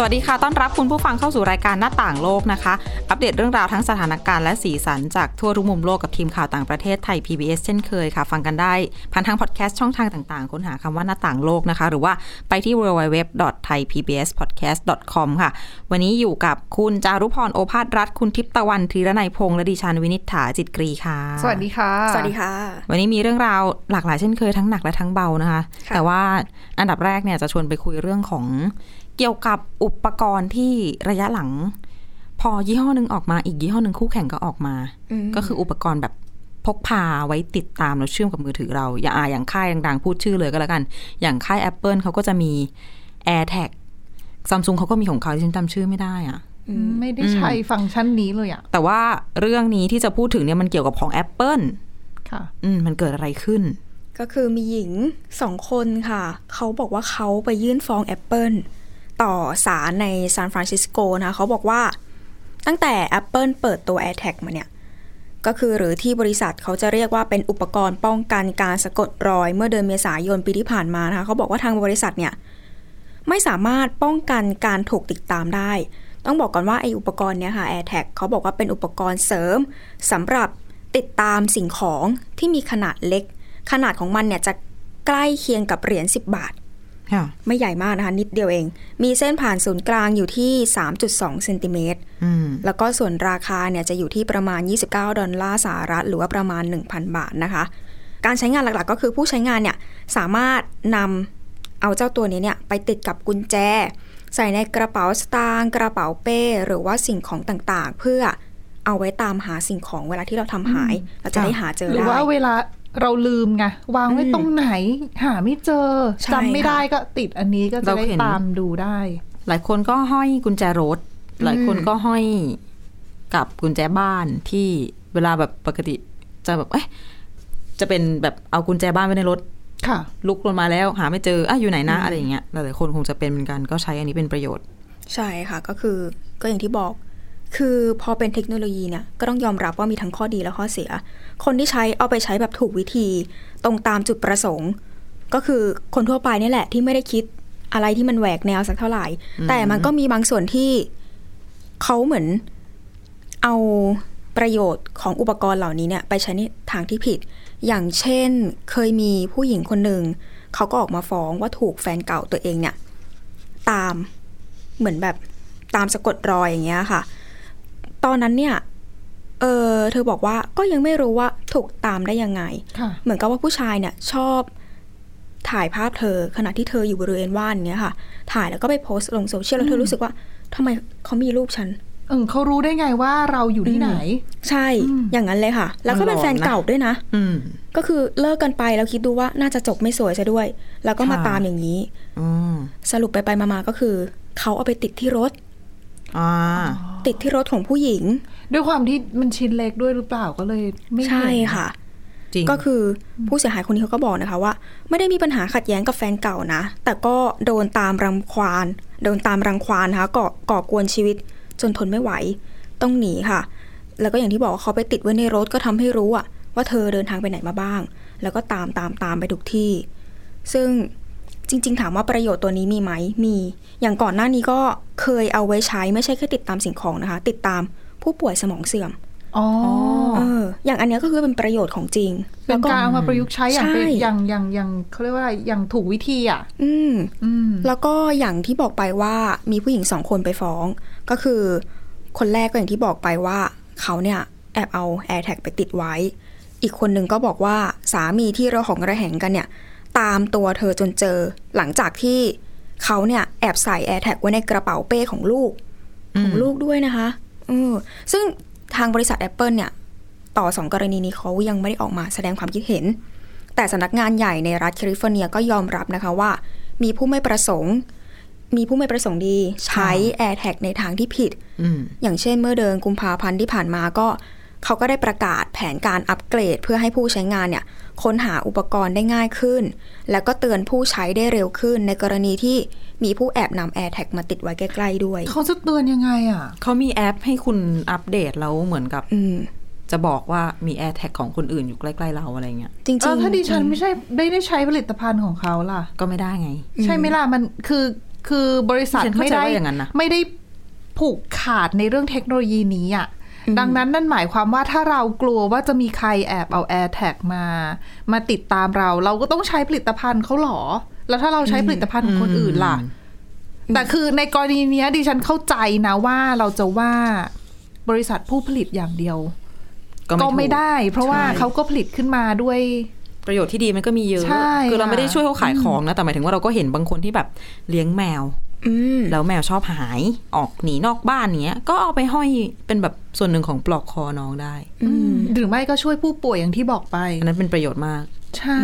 สวัสดีค่ะ ต้อนรับคุณผู้ฟังเข้าสู่รายการหน้าต่างโลกนะคะ อัปเดตเรื่องราวทั้งสถานการณ์และสีสันจากทั่วทุกมุมโลกกับทีมข่าวต่างประเทศไทย PBS เช่นเคยค่ะ ฟังกันได้ผ่านทางพอดแคสต์ช่องทางต่างๆ ค้นหาคำว่าหน้าต่างโลกนะคะ หรือว่าไปที่ www.thaipbspodcast.com ค่ะ วันนี้อยู่กับคุณจารุพรโอภาสรัฐ คุณทิพย์ตะวันธีรนัยพงษ์และดิฉันวินิษฐาจิตกรีค่ะ สวัสดีค่ะ สวัสดีค่ะ วันนี้มีเรื่องราวหลากหลายเช่นเคยทั้งหนักและทั้งเบานะคะค่ะแต่ว่าอันดับแรกเนี่ยจะชวนไปคุยเรื่องของ เกี่ยวกับอุปกรณ์ที่ระยะหลัง พอยี่ห้อหนึ่งออกมาอีกยี่ห้อหนึ่งคู่แข่งก็ออกมามก็คืออุปกรณ์แบบพกพาไว้ติดตามแล้วเชื่อมกับมือถือเรา อย่างอ่าอย่างค่ายดังๆ พูดชื่อเลยก็แล้วกัน อย่างค่าย Apple เขาก็จะมี AirTag ซัมซุงเขาก็มีของเขาที่ฉันจำชื่อไม่ได้อะมไม่ได้ใช้ฟังก์ชันนี้เลยอะแต่ว่าเรื่องนี้ที่จะพูดถึงเนี่ยมันเกี่ยวกับของ Apple ค่ะ อืมมันเกิดอะไรขึ้น ก็คือมีหญิงสองคนค่ะ เขาบอกว่าเขาไปยื่นฟ้อง Apple ต่อศาลในซานฟรานซิสโกนะคะเขาบอกว่าตั้งแต่ Apple เปิดตัว AirTag มาเนี่ย ก็คือหรือที่บริษัทเขาจะเรียกว่าเป็นอุปกรณ์ป้องกันการสะกดรอยเมื่อเดือนเมษายนปีที่ผ่านมานะคะเขาบอกว่าทางบริษัทเนี่ยไม่สามารถป้องกันการถูกติดตามได้ ต้องบอกก่อนว่าไออุปกรณ์เนี้ยค่ะ AirTag เขาบอกว่าเป็นอุปกรณ์เสริมสำหรับติดตามสิ่งของที่มีขนาดเล็ก ขนาดของมันเนี่ยจะใกล้เคียงกับเหรียญ10 บาท ไม่ใหญ่มากนะคะ นิดเดียวเอง มีเส้นผ่านศูนย์กลางอยู่ที่ 3.2เซนติเมตรอืมแล้วก็ส่วนราคาเนี่ยจะอยู่ที่ประมาณ 29 ดอลลาร์สหรัฐ หรือว่าประมาณ 1,000 บาทนะคะ การใช้งานหลักๆ ก็คือผู้ใช้งานเนี่ยสามารถนำเอาเจ้าตัวนี้เนี่ยไปติดกับกุญแจ ใส่ในกระเป๋าสตางค์กระเป๋าเป้ หรือว่าสิ่งของต่างๆ เพื่อเอาไว้ตามหาสิ่งของเวลาที่เราทำหาย เราจะได้หาเจอหรือได้ว่าเวลา เราลืมไงวางไว้อืมตรงไหน หาไม่เจอใช่จำไม่ค่ะได้ก็ติดอันนี้ก็จะเราได้เห็นตามดูได้ หลายคนก็ห้อยกุญแจรถ หลายคนก็ห้อยกับกุญแจบ้านที่เวลาแบบปกติจะแบบเอ๊ะจะเป็นแบบเอากุญแจบ้านไว้ในรถค่ะลุกลงมาแล้วหาไม่เจออะอยู่ไหนนะอะไรอย่างเงี้ยหลายๆคนคงจะเป็นเหมือนกันก็ใช้อันนี้เป็นประโยชน์ ใช่ค่ะก็คือก็อย่างที่บอก คือพอเป็นเทคโนโลยีเนี่ยก็ต้องยอมรับว่ามีทั้งข้อดีและข้อเสีย คนที่ใช้เอาไปใช้แบบถูกวิธี ตรงตามจุดประสงค์ ก็คือคนทั่วไปนี่แหละที่ไม่ได้คิดอะไรที่มันแหวกแนวสักเท่าไหร่ แต่มันก็มีบางส่วนที่เขาเหมือนเอาประโยชน์ของอุปกรณ์เหล่านี้เนี่ยไปใช้ในทางที่ผิด อย่างเช่นเคยมีผู้หญิงคนหนึ่งเขาก็ออกมาฟ้องว่าถูกแฟนเก่าตัวเองเนี่ย ตามเหมือนแบบตามสะกดรอยอย่างเงี้ยค่ะ ตอนนั้นเนี่ย เออเธอบอกว่าก็ยังไม่รู้ว่าถูกตามได้ยังไงค่ะเหมือนกับว่าผู้ชายเนี่ย ชอบถ่ายภาพเธอ ขณะที่เธออยู่บริเวณว่านเนี้ยค่ะ ถ่ายแล้วก็ไปโพสต์ลงโซเชียลแล้วเธอรู้สึกว่าทำไมเขามีรูปฉันเออเขารู้ได้ไงว่าเราอยู่ที่ไหน ใช่อืมอย่างนั้นเลยค่ะ แล้วก็เป็นแฟนเก่าด้วยนะ อืมก็คือเลิกกันไปแล้วคิดดูว่าน่าจะจบไม่สวยซะด้วย แล้วก็มาค่ะตามอย่างนี้อืมสรุปไปไปๆมาๆก็คือ เขาเอาไปติดที่รถอ่า ติดที่รถของผู้หญิง ด้วยความที่มันชิ้นเล็กด้วยหรือเปล่าก็เลยไม่เห็นใช่ค่ะจริงก็คือผู้เสียหายคนนี้เขาก็บอกนะคะว่า ไม่ได้มีปัญหาขัดแย้งกับแฟนเก่านะ แต่ก็โดนตามรังควานโดนตามรังควานนะคะก่อก่อกวนชีวิตจนทนไม่ไหว ต้องหนีค่ะ แล้วก็อย่างที่บอกว่าเขาไปติดไว้ในรถก็ทำให้รู้อะว่าเธอเดินทางไปไหนมาบ้าง แล้วก็ตามตามตามไปทุกที่ ซึ่ง จริง ๆ ถามว่าประโยชน์ตัวนี้มีไหมมี อย่างก่อนหน้านี้ก็เคยเอาไว้ใช้ไม่ใช่แค่ติดตามสิ่งของนะคะ ติดตามผู้ป่วยสมองเสื่อมอ๋อเอออย่างอันเนี้ยก็คือเป็นประโยชน์ของจริงเป็นการเอามาประยุกต์ใช้อย่างเป็นใช่อย่างอย่างอย่างเขาเรียกว่าอะไรอย่างถูกวิธีอะ อืมอืมแล้วก็อย่างที่บอกไปว่ามีผู้หญิงสองคนไปฟ้อง ก็คือคนแรกก็อย่างที่บอกไปว่าเขาเนี่ยแอบเอา AirTag ไปติดไว้ อีกคนหนึ่งก็บอกว่าสามีที่ระหองระแหงกันเนี่ย ตามตัวเธอจนเจอ หลังจากที่เขาเนี่ยแอบใส่ AirTag ไว้ในกระเป๋าเป้ของลูก ของลูกด้วยนะคะเออซึ่งทางบริษัท Apple เนี่ย ต่อสองกรณีนี้เขายังไม่ได้ออกมาแสดงความคิดเห็น แต่สำนักงานใหญ่ในรัฐแคลิฟอร์เนียก็ยอมรับนะคะว่า มีผู้ไม่ประสงค์ มีผู้ไม่ประสงค์ดี ใช้ AirTag ในทางที่ผิดอืมอย่างเช่นเมื่อเดือนกุมภาพันธ์ที่ผ่านมาก็ เขาก็ได้ประกาศแผนการอัปเกรด เพื่อให้ผู้ใช้งานเนี่ยค้นหาอุปกรณ์ได้ง่ายขึ้น แล้วก็เตือนผู้ใช้ได้เร็วขึ้น ในกรณีที่มีผู้แอบนำ AirTag มาติดไว้ใกล้ๆด้วย เขาจะเตือนยังไงอะ เขามีแอปให้คุณอัปเดตแล้วเหมือนกับอืมจะบอกว่ามี Air Tag ของคนอื่นอยู่ใกล้ๆเราอะไรเงี้ยจริงเออๆถ้าดิฉันไม่ใช่ได้ได้ใช้ผลิตภัณฑ์ของเขาล่ะ ก็ไม่ได้ไง ใช่ไหมล่ะมันคือคือบริษัทดิฉันเข้าไม่ใจได้ว่าอย่างนั้นนะไม่ได้ผูกขาดในเรื่องเทคโนโลยีนี้อะ ดังนั้นนั่นหมายความว่าถ้าเรากลัวว่าจะมีใครแอบเอา AirTag มา มาติดตามเรา เราก็ต้องใช้ผลิตภัณฑ์เขาหรอ แล้วถ้าเราใช้ผลิตภัณฑ์ของคนอื่นล่ะ แต่คือในกรณีเนี้ยดิฉันเข้าใจนะว่าเราจะว่าบริษัทผู้ผลิตอย่างเดียว ก็ก็ไม่ไม่ถูกได้ เพราะว่าใช่เขาก็ผลิตขึ้นมาด้วยประโยชน์ที่ดีมันก็มีเยอะใช่คือเราไม่ได้ค่ะช่วยเขาขายของนะ แต่หมายถึงว่าเราก็เห็นบางคนที่แบบเลี้ยงแมวอืม แล้วแมวชอบหายออกหนีนอกบ้านเนี้ย ก็เอาไปห้อยเป็นแบบส่วนหนึ่งของปลอกคอน้องได้อืมหรือไม่ก็ช่วยผู้ป่วยอย่างที่บอกไปอันนั้นเป็นประโยชน์มาก ใช่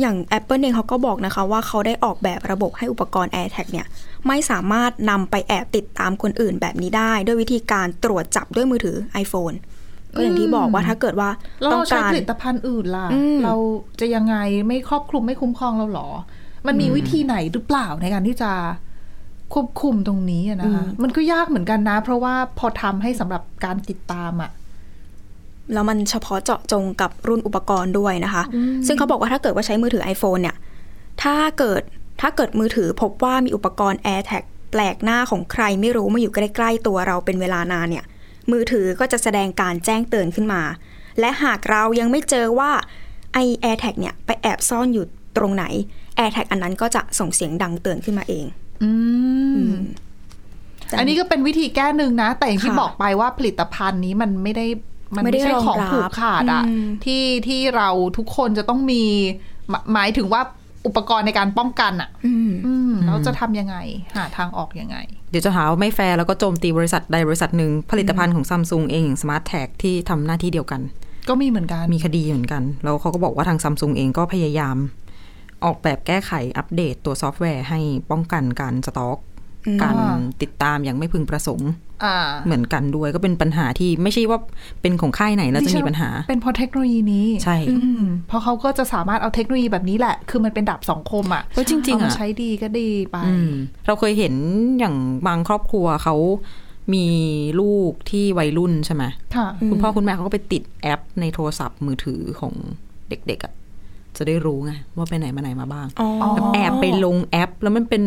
อย่าง Apple เองเขาก็บอกนะคะ ว่าเขาได้ออกแบบระบบให้อุปกรณ์ AirTag เนี่ย ไม่สามารถนำไปแอบติดตามคนอื่นแบบนี้ได้ ด้วยวิธีการตรวจจับด้วยมือถือ iPhone ก็อย่างที่บอกว่าถ้าเกิดว่าแล้วต้อเรางใช้การผลิตภัณฑ์อื่นล่ะอืมเราจะยังไงไม่ครอบคลุมไม่คุ้มครองเราหรอ มันมีวิธีไหนหรือเปล่าในการที่จะ ควบคุมตรงนี้อะนะคะ มันก็ยากเหมือนกันนะ เพราะว่าพอทำให้สำหรับการติดตามอะแล้วมันเฉพาะเจาะจงกับรุ่นอุปกรณ์ด้วยนะคะ ซึ่งเขาบอกว่าถ้าเกิดว่าใช้มือถือ iPhone เนี่ย ถ้าเกิดถ้าเกิดมือถือพบว่ามีอุปกรณ์ AirTag แปลกหน้าของใครไม่รู้มาอยู่ใกล้ ๆ ตัวเราเป็นเวลานานเนี่ย มือถือก็จะแสดงการแจ้งเตือนขึ้นมา และหากเรายังไม่เจอว่าไอ AirTag เนี่ยไปแอบซ่อนอยู่ตรงไหน AirTag อันนั้นก็จะส่งเสียงดังเตือนขึ้นมาเอง อืมแต่อันนี้ก็เป็นวิธีแก้หนึ่งนะ แต่อย่างที่ค่ะบอกไปว่าผลิตภัณฑ์นี้มันไม่ได้มันไม่ได้ไม่ใช่ของรองรับผูกขาดอะอืมที่ที่เราทุกคนจะต้องมีหมหมายถึงว่าอุปกรณ์ในการป้องกันอะอืมอืมเราจะทำยังไง หาทางออกยังไง เดี๋ยวจะหาว่าไม่แฟร์แล้วก็โจมตีบริษัทใดบริษัทหนึ่ง ผลิตภัณฑ์ของซัมซุงเองอย่าง Smart Tag ที่ทำหน้าที่เดียวกัน ก็มีเหมือนกัน มีคดีเหมือนกัน แล้วเขาก็บอกว่าทางซัมซุงเองก็พยายาม ออกแบบแก้ไขอัปเดตตัวซอฟต์แวร์ให้ป้องกันการสต็อกอืมการติดตามอย่างไม่พึงประสงค์อ่าเหมือนกันด้วยก็เป็นปัญหาที่ไม่ใช่ว่าเป็นของค่ายไหนแล้วจะมีปัญหา เป็นเพราะเทคโนโลยีนี้ใช่อืมเพราะเขาก็จะสามารถเอาเทคโนโลยีแบบนี้แหละ คือมันเป็นดาบสองคมอะเพราะจริงๆเอามาอะใช้ดีก็ดีไปอืมเราเคยเห็นอย่างบางครอบครัวเขามีลูกที่วัยรุ่นใช่ไหมค่ะคุณพ่อคุณแม่เขาก็ไปติดแอปในโทรศัพท์มือถือของเด็กๆอะ่ะ จะได้รู้ไงว่าไปไหนมาไหนมาบ้างอ๋อแบบแอบไปลงแอป แล้วมันเป็น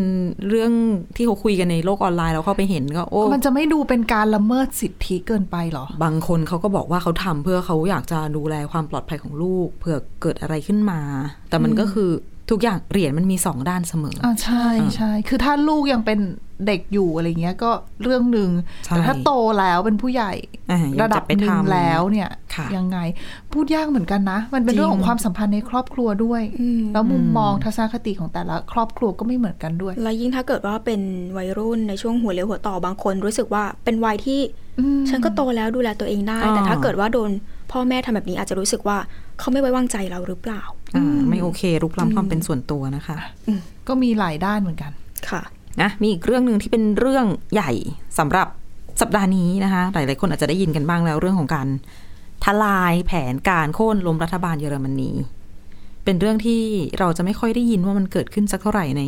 เรื่องที่เขาคุยกันในโลกออนไลน์แล้วเข้าไปเห็นก็โอ้ มันจะไม่ดูเป็นการละเมิดสิทธิเกินไปเหรอ บางคนเขาก็บอกว่าเขาทำเพื่อเขาอยากจะดูแลความปลอดภัยของลูกเผื่อเกิดอะไรขึ้นมา แต่มันก็คือทุกอย่างเหรียญมันมีสองด้านเสมออ่าใช่ใช่คือถ้าลูกยังเป็น เด็กอยู่อะไรเงี้ยก็เรื่องหนึ่งใช่แต่ถ้าโตแล้วเป็นผู้ใหญ่อะยังระดับจะไปหนึ่งทำแล้วเนี่ยค่ะยังไงพูดยากเหมือนกันนะ มันเป็นเรื่องจริงของความสัมพันธ์ในครอบครัวด้วยอืมแล้วมุมมองทัศนคติของแต่ละครอบครัวก็ไม่เหมือนกันด้วย แล้วยิ่งถ้าเกิดว่าเป็นวัยรุ่นในช่วงหัวเลี้ยวหัวต่อบางคน รู้สึกว่าเป็นวัยที่อืมฉันก็โตแล้วดูแลตัวเองได้อ่าแต่ถ้าเกิดว่าโดนพ่อแม่ทำแบบนี้อาจจะรู้สึกว่าเขาไม่ไว้วางใจเราหรือเปล่าอ่าไม่โอเครุกล้ำความเป็นส่วนตัวนะคะก็มีหลายด้านเหมือนกันค่ะ นะมีอีกเรื่องหนึ่งที่เป็นเรื่องใหญ่สำหรับสัปดาห์นี้นะคะ หลายๆคนอาจจะได้ยินกันบ้างแล้วเรื่องของการทลายแผนการโค่นล้มรัฐบาลเยอรมนีเป็นเรื่องที่เราจะไม่ค่อยได้ยินว่ามันเกิดขึ้นสักเท่าไหร่ใน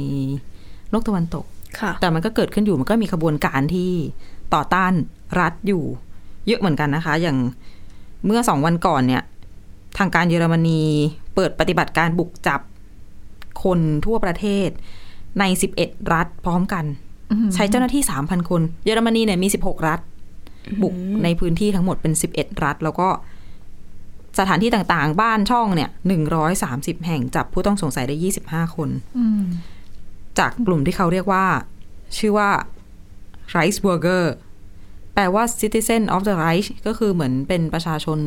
โลกตะวันตกค่ะแต่มันก็เกิดขึ้นอยู่มันก็มีขบวนการที่ต่อต้านรัฐอยู่ เยอะเหมือนกันนะคะ อย่างเมื่อสองวันก่อนเนี่ย ทางการเยอรมนีเปิดปฏิบัติการบุกจับคนทั่วประเทศ ใน 11 รัฐพร้อมกัน ใช้เจ้าหน้าที่ 3,000 คน เยอรมนีเนี่ยมี 16 รัฐ บุกในพื้นที่ทั้งหมดเป็น 11 รัฐ แล้วก็สถานที่ต่างๆ บ้านช่องเนี่ย130แห่งจับผู้ต้องสงสัยได้25คนอืมจากกลุ่มที่เขาเรียกว่า ชื่อว่า Reichsbürger แปลว่า Citizen of the Reich ก็คือเหมือนเป็นประชาชน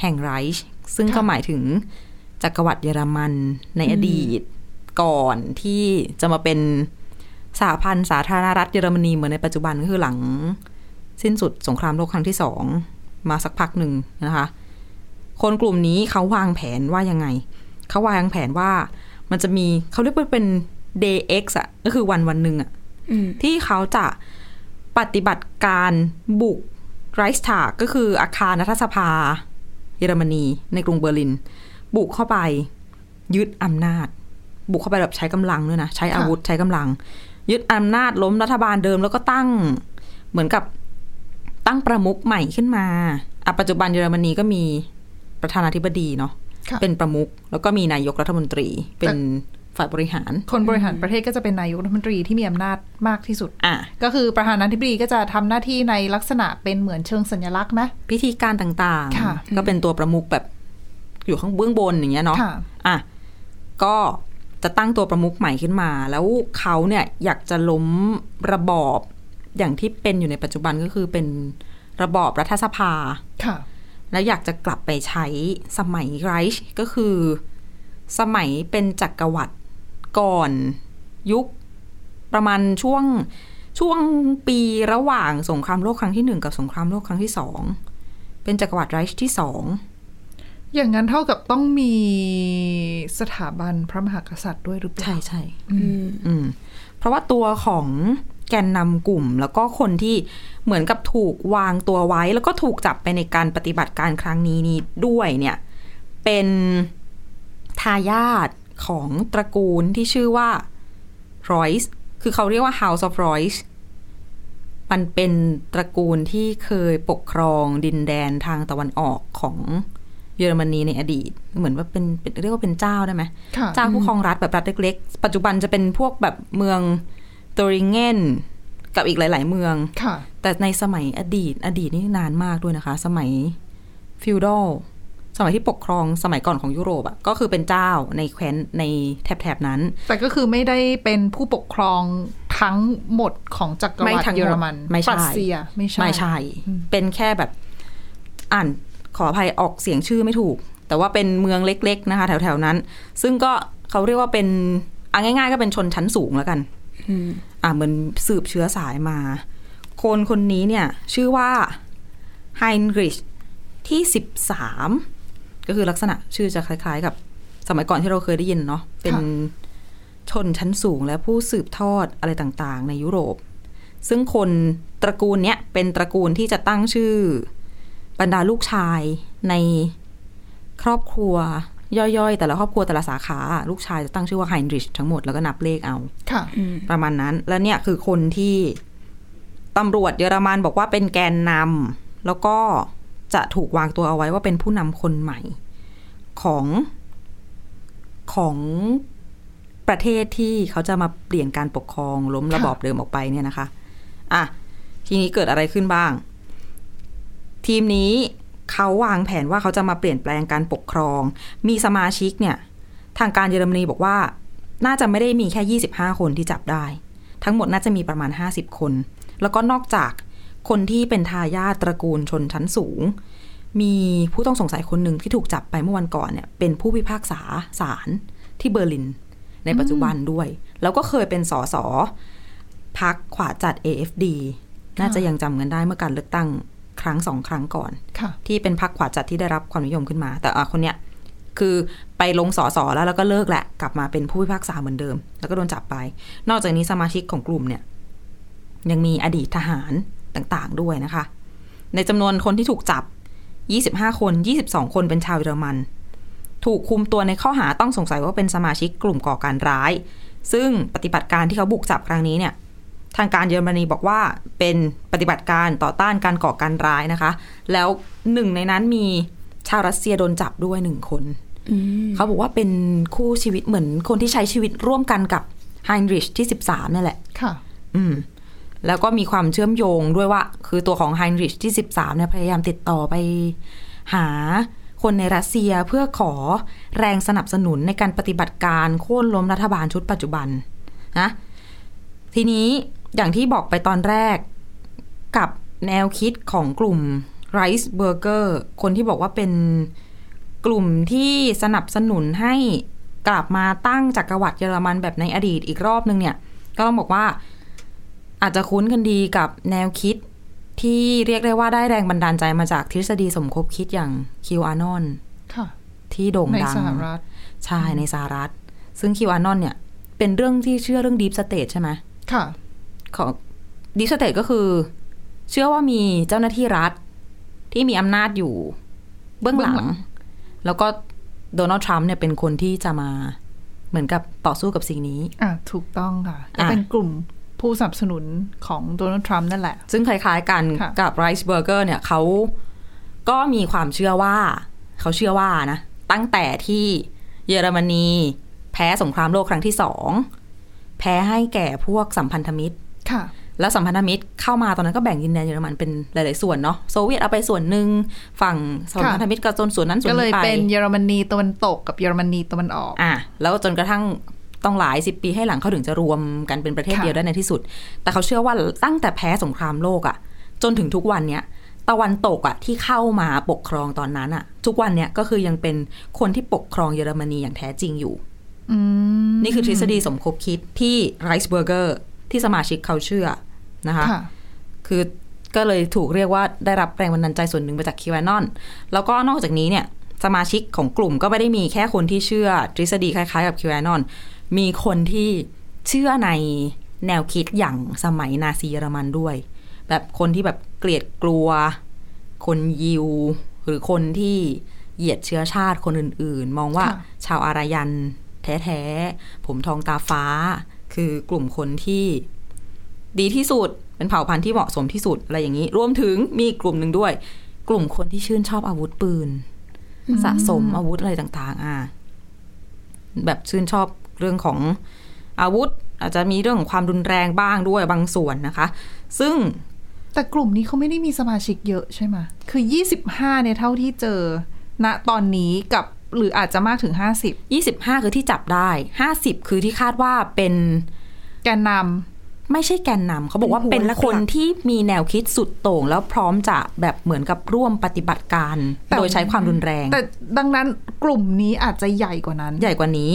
แห่ง Reich ซึ่งก็หมายถึงจักรวรรดิเยอรมันในอดีต ก่อนที่จะมาเป็นสหพันธ์สาธารณรัฐเยอรมนีเหมือนในปัจจุบันก็คือหลัง สิ้นสุดสงครามโลกครั้งที่สองมาสักพักหนึ่งนะคะ คนกลุ่มนี้เขาวางแผนว่ายังไง เขาวางแผนว่ามันจะมีเขาเรียกว่าเป็น day X อะก็คือวันวันหนึ่งอะอืมที่เขาจะปฏิบัติการบุกไรส์ทาก็คืออาคารรัฐสภา เยอรมนีในกรุงเบอร์ลิน บุกเข้าไปยึดอำนาจ บุกเข้าไปแบบใช้กำลังด้วยนะ ใช้อาวุธใช้กำลัง ยึดอำนาจล้มรัฐบาลเดิมแล้วก็ตั้งเหมือนกับตั้งประมุขใหม่ขึ้นมาอะปัจจุบันเยอรมนีก็มีประธานาธิบดีเนาะค่ะเป็นประมุขแล้วก็มีนายกรัฐมนตรีเป็นฝ่ายบริหาร คนบริหารประเทศก็จะเป็นนายกรัฐมนตรีที่มีอำนาจมากที่สุดอะก็คือประธานาธิบดีก็จะทำหน้าที่ในลักษณะเป็นเหมือนเชิงสัญลักษณ์ไหมพิธีการต่างค่ะๆก็เป็นตัวประมุขแบบอยู่ข้างเบื้องบนอย่างเงี้ยเนาะค่ะอะก็ จะตั้งตัวประมุขใหม่ขึ้นมา แล้วเขาเนี่ยอยากจะล้มระบอบอย่างที่เป็นอยู่ในปัจจุบันก็คือเป็นระบอบรัฐสภาค่ะ แล้วอยากจะกลับไปใช้สมัยไรช์ก็คือ สมัยเป็นจักรวรรดิก่อนยุคประมาณช่วงช่วงปีระหว่างสงครามโลกครั้งที่หนึ่งกับสงครามโลกครั้งที่สองเป็นจักรวรรดิไรช์ที่สอง อย่างนั้นเท่ากับต้องมีสถาบันพระมหากษัตริย์ด้วยหรือเปล่า ใช่ใช่อืมอืมเพราะว่าตัวของแกนนำกลุ่มแล้วก็คนที่เหมือนกับถูกวางตัวไว้ แล้วก็ถูกจับไปในการปฏิบัติการครั้งนี้นี้ด้วยเนี่ย เป็นทายาทของตระกูลที่ชื่อว่า Royce คือเขาเรียกว่า House of Royce มันเป็นตระกูลที่เคยปกครองดินแดนทางตะวันออกของ เยอรมนีในอดีต เหมือนว่าเป็นเป็นเรียกว่าเป็นเจ้าได้ไหมค่ะเจ้าผู้ครองรัฐแบบรัฐเล็กๆ ปัจจุบันจะเป็นพวกแบบเมืองตริงเงนกับอีกหลาย ๆ เมืองค่ะแต่ในสมัยอดีต อดีตนี่นานมากด้วยนะคะ สมัยฟิวดอลสมัยที่ปกครองสมัยก่อนของยุโรปอะก็คือเป็นเจ้าในแคว้นในแถบๆนั้น แต่ก็คือไม่ได้เป็นผู้ปกครองทั้งหมดของจักรวรไม่รดิทั้งหมดเยอรมันไม่ใช่ปรัสเซียไม่ใช่ไม่ใช่ เป็นแค่แบบอ่าน ขออภัยออกเสียงชื่อไม่ถูก แต่ว่าเป็นเมืองเล็ก ๆ นะคะ แถวๆนั้น ซึ่งก็เขาเรียกว่าเป็นอะง่าย ๆ ก็เป็นชนชั้นสูงแล้วกันอืมอะเหมือนสืบเชื้อสายมา คนคนนี้เนี่ย ชื่อว่าไฮนริชที่สิบสามก็คือลักษณะชื่อจะคล้าย ๆ กับ สมัยก่อนที่เราเคยได้ยินเนาะเป็นชนชั้นสูงและผู้สืบทอดอะไรต่างๆ ในยุโรป ซึ่งคนตระกูลเนี้ยเป็นตระกูลที่จะตั้งชื่อ บรรดาลูกชายในครอบครัวย่อยๆ แต่ละครอบครัวแต่ละสาขา ลูกชายจะตั้งชื่อว่าไฮนริชทั้งหมดแล้วก็นับเลขเอา ค่ะอืมประมาณนั้น แล้วเนี่ยคือคนที่ตำรวจเยอรมันบอกว่าเป็นแกนนำแล้วก็จะถูกวางตัวเอาไว้ว่าเป็นผู้นำคนใหม่ ของของประเทศที่เขาจะมาเปลี่ยนการปกครองล้มระบอบเดิมออกไปเนี่ยนะคะ อะ ทีนี้เกิดอะไรขึ้นบ้าง ทีมนี้เขาวางแผนว่าเขาจะมาเปลี่ยนแปลงการปกครอง มีสมาชิกเนี่ย ทางการเยอรมนีบอกว่า น่าจะไม่ได้มีแค่ 25 คนที่จับได้ ทั้งหมดน่าจะมีประมาณ 50 คน แล้วก็นอกจากคนที่เป็นทายาทตระกูลชนชั้นสูง มีผู้ต้องสงสัยคนหนึ่งที่ถูกจับไปเมื่อวันก่อนเนี่ย เป็นผู้พิพากษาศาลที่เบอร์ลิน ในปัจจุบันด้วย แล้วก็เคยเป็นสสพักขวาจัด AFD น่าจะยังจำกันได้เมื่อการเลือกตั้ง ครั้งสองครั้งก่อนค่ะที่เป็นพรรคขวาจัดที่ได้รับความนิยมขึ้นมา แต่อะคนเนี้ยคือไปลงสอสอแล้วแล้วก็เลิกแหละกลับมาเป็นผู้พิพากษาเหมือนเดิม แล้วก็โดนจับไป นอกจากนี้สมาชิกของกลุ่มเนี่ย ยังมีอดีตทหารต่างๆด้วยนะคะ ในจำนวนคนที่ถูกจับ 25 คน 22 คนเป็นชาวเยอรมัน ถูกคุมตัวในข้อหาต้องสงสัยว่าเป็นสมาชิกกลุ่มก่อการร้าย ซึ่งปฏิบัติการที่เขาบุกจับครั้งนี้เนี่ย ทางการเยอรมนีบอกว่าเป็นปฏิบัติการต่อต้านการก่อการร้ายนะคะ แล้วหนึ่งในนั้นมีชาวรัสเซียโดนจับด้วยหนึ่งคนอืมเขาบอกว่าเป็นคู่ชีวิตเหมือนคนที่ใช้ชีวิตร่วมกันกับไฮนริชที่13นี่นแหละ ค่ะ อืม แล้วก็มีความเชื่อมโยงด้วยว่า คือตัวของไฮนริชที่13เนี่ยพยายามติดต่อไปหาคนในรัสเซียเพื่อขอแรงสนับสนุนในการปฏิบัติการโค่นล้มรัฐบาลชุดปัจจุบันนะ ทีนี้ อย่างที่บอกไปตอนแรกกับแนวคิดของกลุ่มไรซ์เบอร์เกอร์คนที่บอกว่าเป็นกลุ่มที่สนับสนุนให้กลับมาตั้งจักรวรรดิเยอรมันแบบในอดีตอีกรอบนึงเนี่ย ก็ต้องบอกว่าอาจจะคุ้นกันดีกับแนวคิดที่เรียกได้ว่าได้แรงบันดาลใจมาจากทฤษฎีสมคบคิดอย่างQAnon ค่ะที่โด่งในดังสหรัฐใช่ในสหรัฐ ซึ่ง QAnon เนี่ย เป็นเรื่องที่เชื่อเรื่องดีฟสเต e ใช่ไหมค่ะ ของดีฟสเต e ก็คือ เชื่อว่ามีเจ้าหน้าที่รัฐ ที่มีอำนาจอยู่ เบื้องหลังเบื้องหลัง แล้วก็โดนัลด์ทรัมป์เนี่ยเป็นคนที่จะมาเหมือนกับต่อสู้กับสิ่งนี้ อะ ถูกต้องค่ะก็อะเป็นกลุ่มผู้สนับสนุนของโดนัลด์ทรัมป์นั่นแหละ ซึ่งคล้ายๆกันค่ะกับ Reichsbürger เนี่ยเขาก็มีความเชื่อว่า เขาเชื่อว่านะ ตั้งแต่ที่เยอรมนี แพ้สงครามโลกครั้งที่สอง แพ้ให้แก่พวกสัมพันธมิตรค่ะ แล้วสัมพันธมิตรเข้ามาตอนนั้นก็แบ่งดินแดนเยอรมันเป็นหลาย ๆ ส่วนเนาะโซเวียตเอาไปส่วนหนึ่งฝั่งสัมพันธมิตรก็จนส่วนนั้นส่วนก็เลยนี้ไปเป็นเยอรมนีตะวันตกกับเยอรมนีตะวันออกอะแล้วจนกระทั่งต้องหลายสิบปีให้หลังเขาถึงจะรวมกันเป็นประเทศค่ะเดียวได้ในที่สุด แต่เขาเชื่อว่าตั้งแต่แพ้สงครามโลกอะ่ะ จนถึงทุกวันเนี้ยตะวันตกอะ่ะที่เข้ามาปกครองตอนนั้นอะ่ะ ทุกวันเนี้ยก็คือยังเป็นคนที่ปกครองเยอรมนีอย่างแท้จริงอยู่อืมนี่คือทฤษฎีสมคบคิดที่ไรซ์เบอร์เกอร์ ที่สมาชิกเขาเชื่อนะคะค่ะคือก็เลยถูกเรียกว่าได้รับแรงบันดาลใจส่วนหนึ่งมาจากคิวานอน แล้วก็นอกจากนี้เนี่ยสมาชิกของกลุ่มก็ไม่ได้มีแค่คนที่เชื่อทฤษฎีคล้ายๆกับคิวานอน มีคนที่เชื่อในแนวคิดอย่างสมัยนาซีเยอรมันด้วย แบบคนที่แบบเกลียดกลัว คนยิว หรือคนที่เหยียดเชื้อชาติคนอื่นๆ มองว่าค่ะชาวอารยันแท้ๆ ผมทองตาฟ้า คือกลุ่มคนที่ดีที่สุด เป็นเผ่าพันธุ์ที่เหมาะสมที่สุดอะไรอย่างนี้ รวมถึงมีอีกกลุ่มหนึ่งด้วย กลุ่มคนที่ชื่นชอบอาวุธปืน สะสมอาวุธอะไรต่างๆ อะแบบชื่นชอบเรื่องของอาวุธ อาจจะมีเรื่องของความรุนแรงบ้างด้วยบางส่วนนะคะ ซึ่งแต่กลุ่มนี้เขาไม่ได้มีสมาชิกเยอะใช่ไหมคือ25เนี่ยเท่าที่เจอณตอนนี้กับ หรืออาจจะมากถึง 50 25 คือที่จับได้ 50 คือที่คาดว่าเป็นแกนนไม่ใช่แกนนำเขาบอกว่าเป็เป็นนหัวหลักคนที่มีแนวคิดสุดโต่ง แล้วพร้อมจะแบบเหมือนกับร่วมปฏิบัติการ โดยใช้ความรุนแรงำแต่ดังนั้นกลุ่มนี้อาจจะใหญ่กว่านั้น ใหญ่กว่านี้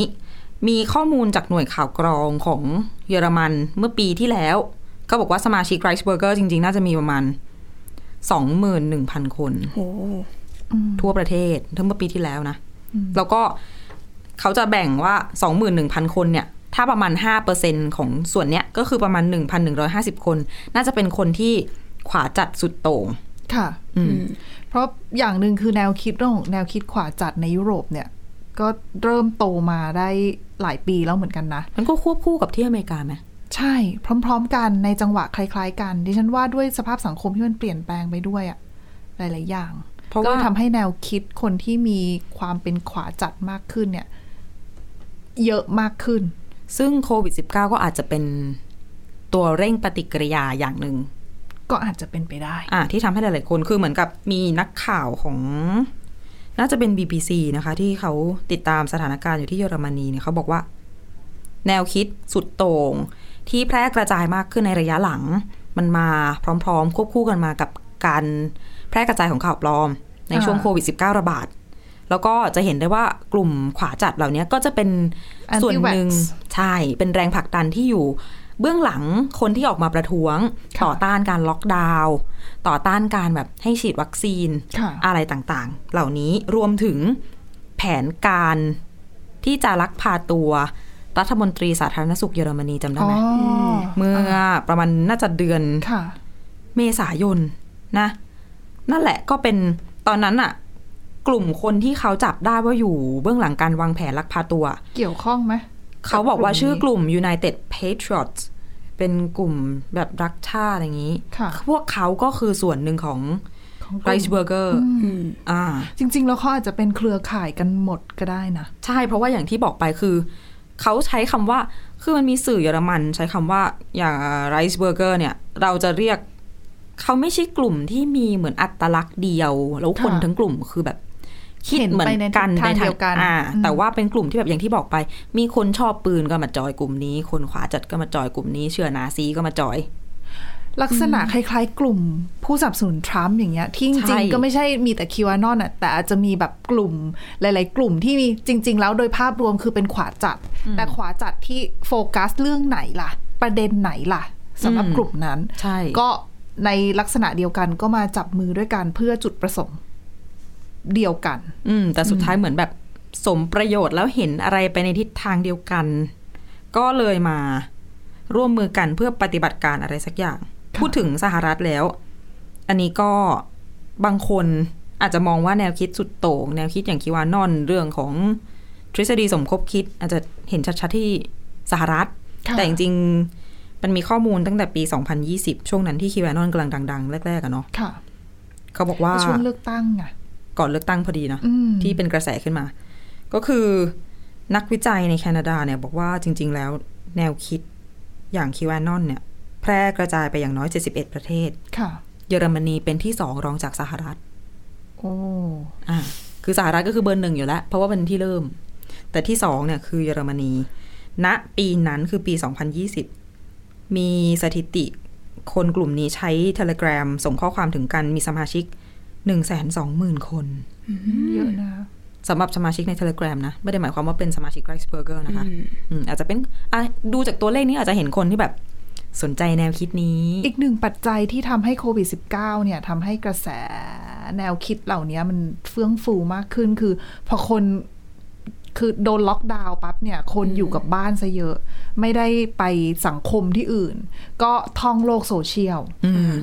มีข้อมูลจากหน่วยข่าวกรองของเยอรมันเมื่อปีที่แล้วก็บอกว่าสมาชิก Reichsbürger จริง ๆ น่าจะมีประมาณ21,000คนโอ้ทั่วประเทศทั้งเมื่อปีที่แล้วนะ แล้วก็เขาจะแบ่งว่า21,000คนเนี่ย ถ้าประมาณ5%ของส่วนเนี้ยก็คือประมาณ1,150คน น่าจะเป็นคนที่ขวาจัดสุดโต่งค่ะ อืม เพราะอย่างหนึ่งคือแนวคิดเรื่องของแนวคิดขวาจัดในยุโรปเนี่ย ก็เริ่มโตมาได้หลายปีแล้วเหมือนกันนะ มันก็ควบคู่กับที่อเมริกาไหมใช่ พร้อม ๆ กันในจังหวะคล้าย ๆ กัน ดิฉันว่าด้วยสภาพสังคมที่มันเปลี่ยนแปลงไปด้วยอะหลาย ๆ อย่าง เพราะก็ว่าทำให้แนวคิดคนที่มีความเป็นขวาจัดมากขึ้นเนี่ย เยอะมากขึ้น ซึ่งโควิด -19 ก็อาจจะเป็นตัวเร่งปฏิกิริยาอย่างหนึ่ง ก็อาจจะเป็นไปได้ อะที่ทำให้หลายๆคนคือเหมือนกับมีนักข่าวของ น่าจะเป็น BBC นะคะ ที่เขาติดตามสถานการณ์อยู่ที่เยอรมนีเนี่ยเขาบอกว่า แนวคิดสุดโต่งที่แพร่กระจายมากขึ้นในระยะหลัง มันมาพร้อม ๆ ควบคู่กันมากับการ แพร่กระจายของข่าวปลอม ในช่วงอ่าโควิด -19 ระบาด แล้วก็จะเห็นได้ว่ากลุ่มขวาจัดเหล่านี้ก็จะเป็นส่วนหนึ่ง Anti-vax ใช่เป็นแรงผลักดันที่อยู่เบื้องหลังคนที่ออกมาประท้วงค่ะต่อต้านการล็อกดาวน์ต่อต้านการแบบให้ฉีดวัคซีนค่ะอะไรต่างๆ เหล่านี้รวมถึงแผนการที่จะลักพาตัวรัฐมนตรีสาธารณสุขเยอรมนีจำได้อ๋อไหมเมื่อประมาณน่าจะเดือนค่ะเมษายนนะ นั่นแหละก็เป็นตอนนั้นอะกลุ่มคนที่เขาจับได้ว่าอยู่เบื้องหลังการวางแผนลักพาตัว เกี่ยวข้องไหมเขาบอกว่ากับกลุ่มนี้ชื่อกลุ่ม United Patriots เป็นกลุ่มแบบรักชาติอย่างนี้ค่ะพวกเขาก็คือส่วนหนึ่งของของกไรลุ่มซ์เบอร์เกอร์อืมอ่า จริง ๆ แล้วเขาอาจจะเป็นเครือข่ายกันหมดก็ได้นะ ใช่ เพราะว่าอย่างที่บอกไปคือ เขาใช้คำว่า คือมันมีสื่อเยอรมัน ใช้คำว่าอย่างไรซ์เบอร์เกอร์เนี่ย เราจะเรียก เขาไม่ใช่กลุ่มที่มีเหมือนอัตลักษณ์เดียว แล้วคนค่ะทั้งกลุ่มคือแบบ คิดเห็นเหมือไปนในกันทิศทางเดียวกันอ่าอืมแต่ว่าเป็นกลุ่มที่แบบอย่างที่บอกไป มีคนชอบปืนก็มาจอยกลุ่มนี้ คนขวาจัดก็มาจอยกลุ่มนี้ เชื่อนาซีก็มาจอย ลักษณะคล้ายๆ กลุ่มผู้สนับสนุนทรัมป์อย่างเงี้ยที่จใช่ริงๆก็ไม่ใช่มีแต่คิวานอนอะแต่อาจจะมีแบบกลุ่มหลาย ๆ กลุ่มที่มีจริง ๆ แล้วโดยภาพรวมคือเป็นขวาจัด แต่ขวาจัดที่โฟกัสเรื่องไหนล่ะ ประเด็นไหนล่ะสำหรับกลุ่มนั้นใช่ก็ ในลักษณะเดียวกันก็มาจับมือด้วยกันเพื่อจุดประสงค์เดียวกัน อืม แต่สุดท้ายเหมือนแบบสมประโยชน์แล้วเห็นอะไรไปในทิศทางเดียวกัน ก็เลยมาร่วมมือกันเพื่อปฏิบัติการอะไรสักอย่าง พูดถึงสหรัฐแล้ว อันนี้ก็บางคนอาจจะมองว่าแนวคิดสุดโต่งแนวคิดอย่างคิวานอนเรื่องของทฤษฎีสมคบคิด อาจจะเห็นชัดๆที่สหรัฐค่ะแต่จริงๆ มันมีข้อมูลตั้งแต่ปี 2020 ช่วงนั้นที่คิวานอนกำลังดัง ๆ แรกๆอะเนาะค่ะ เขาบอกว่าช่วงเลือกตั้งไงก่อนเลือกตั้งพอดีนะอืมที่เป็นกระแสขึ้นมา ก็คือนักวิจัยในแคนาดาเนี่ย บอกว่าจริง ๆ แล้วแนวคิดอย่างคิวานอนเนี่ย แพร่กระจายไปอย่างน้อย 71 ประเทศ ค่ะ เยอรมนีเป็นที่สองรองจากสหรัฐ โอ้อ่าคือสหรัฐก็คือเบอร์หนึ่งอยู่แล้วเพราะว่าเป็นที่เริ่ม แต่ที่สองเนี่ยคือเยอรมนีณปีนั้นคือปี 2020 มีสถิติคนกลุ่มนี้ใช้ Telegram ส่งข้อความถึงกันมีสมาชิก120,000คนเยอะนะสำหรับสมาชิกใน Telegram นะ ไม่ได้หมายความว่าเป็นสมาชิก Rice Burger นะคะอืมอาจจะเป็นอะดูจากตัวเลขนี้อาจจะเห็นคนที่แบบสนใจแนวคิดนี้ อีกหนึ่งปัจจัยที่ทำให้โควิด -19 เนี่ยทำให้กระแสแนวคิดเหล่านี้มันเฟื่องฟูมากขึ้นคือ พอคน คือโดนล็อกดาวน์ปั๊บเนี่ยคนอยู่กับบ้านซะเยอะ ไม่ได้ไปสังคมที่อื่น ก็ท่องโลกโซเชียลอืม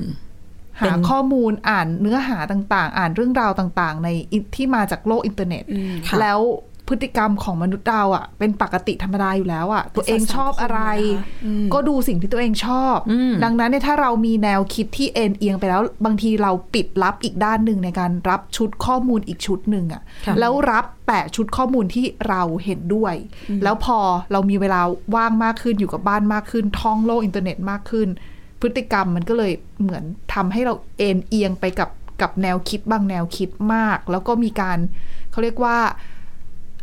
หาข้อมูลอ่านเนื้อหาต่างๆ อ่านเรื่องราวต่างๆ ในอิที่มาจากโลกอินเทอร์เน็ตค่ะแล้ว พฤติกรรมของมนุษย์เราอะ เป็นปกติธรรมดาอยู่แล้วอะ ตัวเองชอบอะไร ก็ดูสิ่งที่ตัวเองชอบอืมดังนั้นเนี่ยถ้าเรามีแนวคิดที่เอ็นเอียงไปแล้ว บางทีเราปิดรับอีกด้านหนึ่งในการรับชุดข้อมูลอีกชุดหนึ่งอะค่ะ แล้วรับแต่ชุดข้อมูลที่เราเห็นด้วย แล้วพอเรามีเวลาว่างมากขึ้นอยู่กับบ้านมากขึ้น ท่องโลกอินเทอร์เน็ตมากขึ้น พฤติกรรมมันก็เลยเหมือนทำให้เราเอ็นเอียงไปกับกับแนวคิดบางแนวคิดมาก แล้วก็มีการเขาเรียกว่า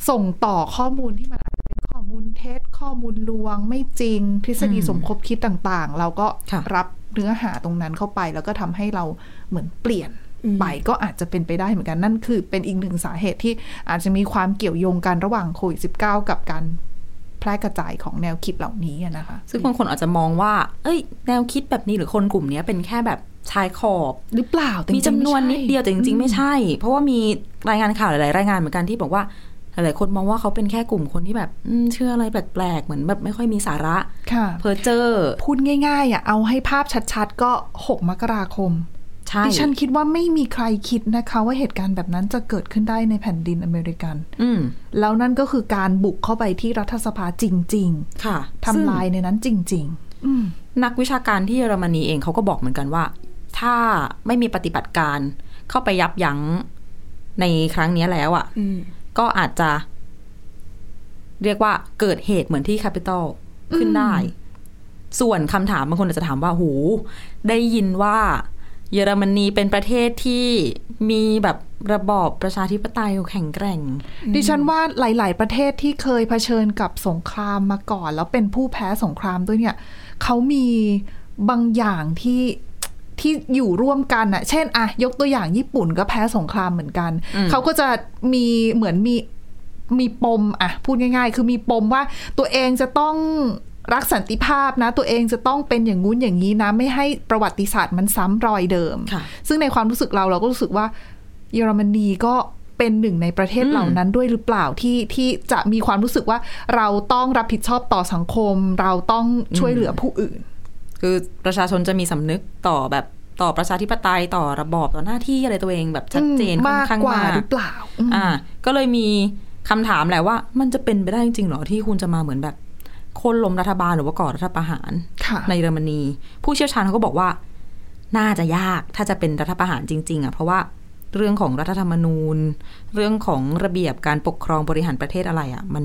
ส่งต่อข้อมูลที่มันอาจจะเป็นข้อมูลเท็จข้อมูลลวงไม่จริง ทฤษฎีอืมสมคบคิดต่างๆ เราก็ค่ะรับเนื้อหาตรงนั้นเข้าไป แล้วก็ทำให้เราเหมือนเปลี่ยนไปก็อาจจะเป็นไปได้เหมือนกันนั่นคือเป็นอีกหนึ่งสาเหตุที่อาจจะมีความเกี่ยวโยงกันระหว่างโควิด -19 กับการแพร่กระจายของแนวคิดเหล่านี้อะนะคะ ซึ่งบางคนอาจจะมองว่า เอ้ย แนวคิดแบบนี้หรือคนกลุ่มเนี้ยเป็นแค่แบบชายขอบหรือเปล่าแต่มีจำนวนนิดเดียวแต่จริงๆ ไม่ใช่ใช่ เพราะว่ามีรายงานข่าวหลายๆ รายงานเหมือนกันที่บอกว่า หลายๆคนมองว่าเขาเป็นแค่กลุ่มคนที่แบบอืมเชื่ออะไรแปลกๆ เหมือนแบบไม่ค่อยมีสาระค่ะเพอเจอร์พูดง่ายๆอะเอาให้ภาพชัดๆ ก็ 6 มกราคมใช่ดิฉันคิดว่าไม่มีใครคิดนะคะ ว่าเหตุการณ์แบบนั้นจะเกิดขึ้นได้ในแผ่นดินอเมริกัน อืมแล้วนั่นก็คือการบุกเข้าไปที่รัฐสภาจริงค่ะๆทำลายในนั้นจริงๆอืมนักวิชาการที่เยอรมนีเองเขาก็บอกเหมือนกันว่า ถ้าไม่มีปฏิบัติการเข้าไปยับยั้งในครั้งนี้แล้วอะ่ะอืม ก็อาจจะ เรียกว่าเกิดเหตุเหมือนที่แคปิตอลขึ้นได้ ส่วนคำถามบางคนอาจจะถามว่าหู ได้ยินว่า เยอรมนีเป็นประเทศที่มีแบบระบอบประชาธิปไตยแข็งแกร่ง ดิฉันว่าหลาย ๆ ประเทศที่เคยเผชิญกับสงครามมาก่อน แล้วเป็นผู้แพ้สงครามด้วยเนี่ยเขามีบางอย่างที่ ที่อยู่ร่วมกันอะเช่นอะยกตัวอย่างญี่ปุ่นก็แพ้สงครามเหมือนกันอืมเขาก็จะมีเหมือนมีมีปมอะพูดง่าย ๆ คือมีปมว่าตัวเองจะต้องรักสันติภาพนะ ตัวเองจะต้องเป็นอย่างงู้นอย่างนี้นะ ไม่ให้ประวัติศาสตร์มันซ้ำรอยเดิมค่ะซึ่งในความรู้สึกเราเราก็รู้สึกว่าเยอรมนีก็เป็นหนึ่งในประเทศอืมเหล่านั้นด้วยหรือเปล่าที่ที่จะมีความรู้สึกว่าเราต้องรับผิดชอบต่อสังคม เราต้องช่วยเหลือผู้อื่น คือประชาชนจะมีสำนึกต่อแบบต่อประชาธิปไตยต่อระบอบต่อหน้าที่อะไรตัวเองแบบชัดเจนอืมค่อนมากข้างกว่าากมหรือเปล่าอืมอ่า ก็เลยมีคำถามแหละว่า มันจะเป็นไปได้จริงๆเหรอที่คุณจะมาเหมือนแบบโค่นล้มรัฐบาลหรือว่าก่อรัฐประหารค่ะในเยอรมนี ผู้เชี่ยวชาญเขาก็บอกว่า น่าจะยากถ้าจะเป็นรัฐประหารจริง ๆอะเพราะว่าเรื่องของรัฐธรรมนูญ เรื่องของระเบียบการปกครองบริหารประเทศอะไรอะ มัน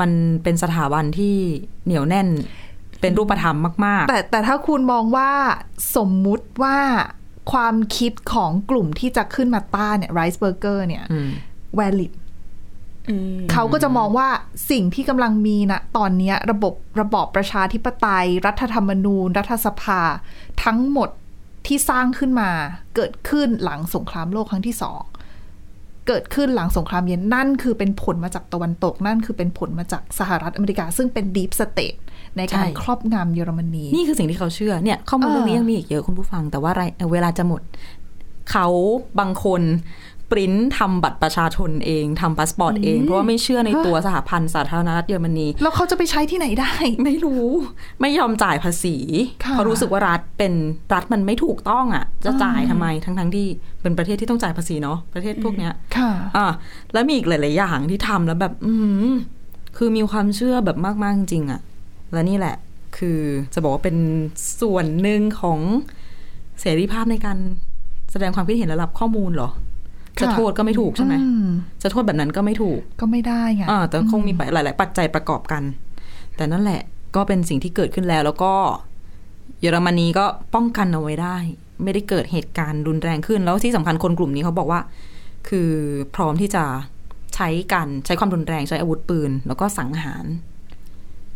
มันเป็นสถาบันที่เหนียวแน่น เป็นรูปธรรมมากแต่แต่ถ้าคุณมองว่าสมมุติว่าความคิดของกลุ่มที่จะขึ้นมาต้านเนี่ยไรซ์เบอร์เกอร์เนี่ยๆอืม valid อืมเขาก็จะมองว่าสิ่งที่กำลังมีนะตอนเนี้ยระบบระบอบประชาธิปไตย รัฐธรรมนูญ รัฐสภา ทั้งหมดที่สร้างขึ้นมาเกิดขึ้นหลังสงครามโลกครั้งที่สองเกิดขึ้นหลังสงครามเย็นนั่นคือเป็นผลมาจากตะวันตกนั่นคือเป็นผลมาจากสหรัฐอเมริกา ซึ่งเป็น deep state ในการใช่ครอบงำเยอรมนี นี่คือสิ่งที่เขาเชื่อเนี่ยข้อมูลเออเรื่องนี้ยังมีอีกเยอะคุณผู้ฟัง แต่ว่าไรเวลาจะหมด เขาบางคนปริ้นทำบัตรประชาชนเองทำพาสปอร์ตเอง เพราะว่าไม่เชื่อในตัวสหพันธ์สาธารณรัฐเยอรมนี แล้วเขาจะไปใช้ที่ไหนได้ ไม่รู้ ไม่ยอมจ่ายภาษีค่ะเพราะรู้สึกว่ารัฐเป็นรัฐมันไม่ถูกต้องอะ จะจ่ายทำไมทั้งทั้งๆที่เป็นประเทศที่ต้องจ่ายภาษีเนาะประเทศพวกเนี้ยค่ะอะแล้วมีอีกหลาย ๆ อย่างที่ทำแล้วแบบ อืมคือมีความเชื่อแบบมาก ๆ จริงๆอะ และนี่แหละคือจะบอกว่าเป็นส่วนหนึ่งของเสรีภาพในการแสดงความคิดเห็นและรับข้อมูลเหรอค่ะจะโทษก็ไม่ถูกใช่ไหมอืมจะโทษแบบนั้นก็ไม่ถูก ก็ไม่ได้ไงอ่าแต่คงมีหลาย ๆ ปัจจัยประกอบกัน แต่นั่นแหละก็เป็นสิ่งที่เกิดขึ้นแล้ว แล้วก็เยอรมนีก็ป้องกันเอาไว้ได้ ไม่ได้เกิดเหตุการณ์รุนแรงขึ้น แล้วที่สำคัญคนกลุ่มนี้เขาบอกว่า คือพร้อมที่จะใช้การใช้ความรุนแรงใช้อาวุธปืน แล้วก็สังหาร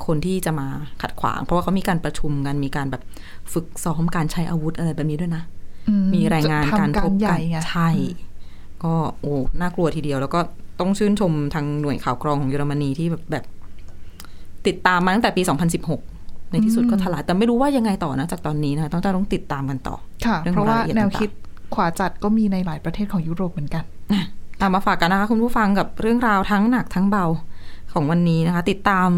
คนที่จะมาขัดขวาง เพราะว่าเขามีการประชุมกันมีการแบบฝึกซ้อมการใช้อาวุธอะไรแบบนี้ด้วยนะอืมีรายงานจะทำการพบใหกัญ่นไงใช่ ก็โอ้น่ากลัวทีเดียว แล้วก็ต้องชื่นชมทางหน่วยข่าวกรองของเยอรมนีที่แบบแบบ ติดตามมาตั้งแต่ปี 2016 ในที่สุดก็ถลายแต่ไม่รู้ว่ายังไงต่อนะจากตอนนี้นะต้องต้องติดตามกันต่อค่ะเรื่องเพราะว่ารายละเอียดแนวต่างๆคิดขวาจัดก็มีในหลายประเทศของยุโรปเหมือนกันตามมาฝากกันนะคะคุณผู้ฟังกับเรื่องราวทั้งหนักทั้งเบาของวันนี้นะคะ ติดตาม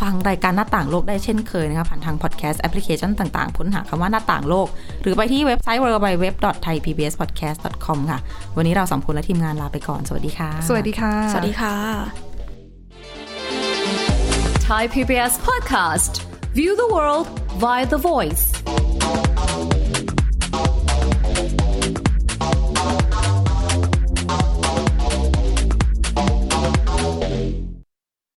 ฟังรายการหน้าต่างโลกได้เช่นเคยนะคะผ่านทางพอดแคสต์แอปพลิเคชันต่างๆค้นหาคำว่าหน้าต่างโลก หรือไปที่เว็บไซต์ www.thaipbspodcast.com ค่ะ วันนี้เราสองคนและทีมงานลาไปก่อน สวัสดีค่ะ สวัสดีค่ะ สวัสดีค่ะ Thai PBS podcast. View the world via the voice.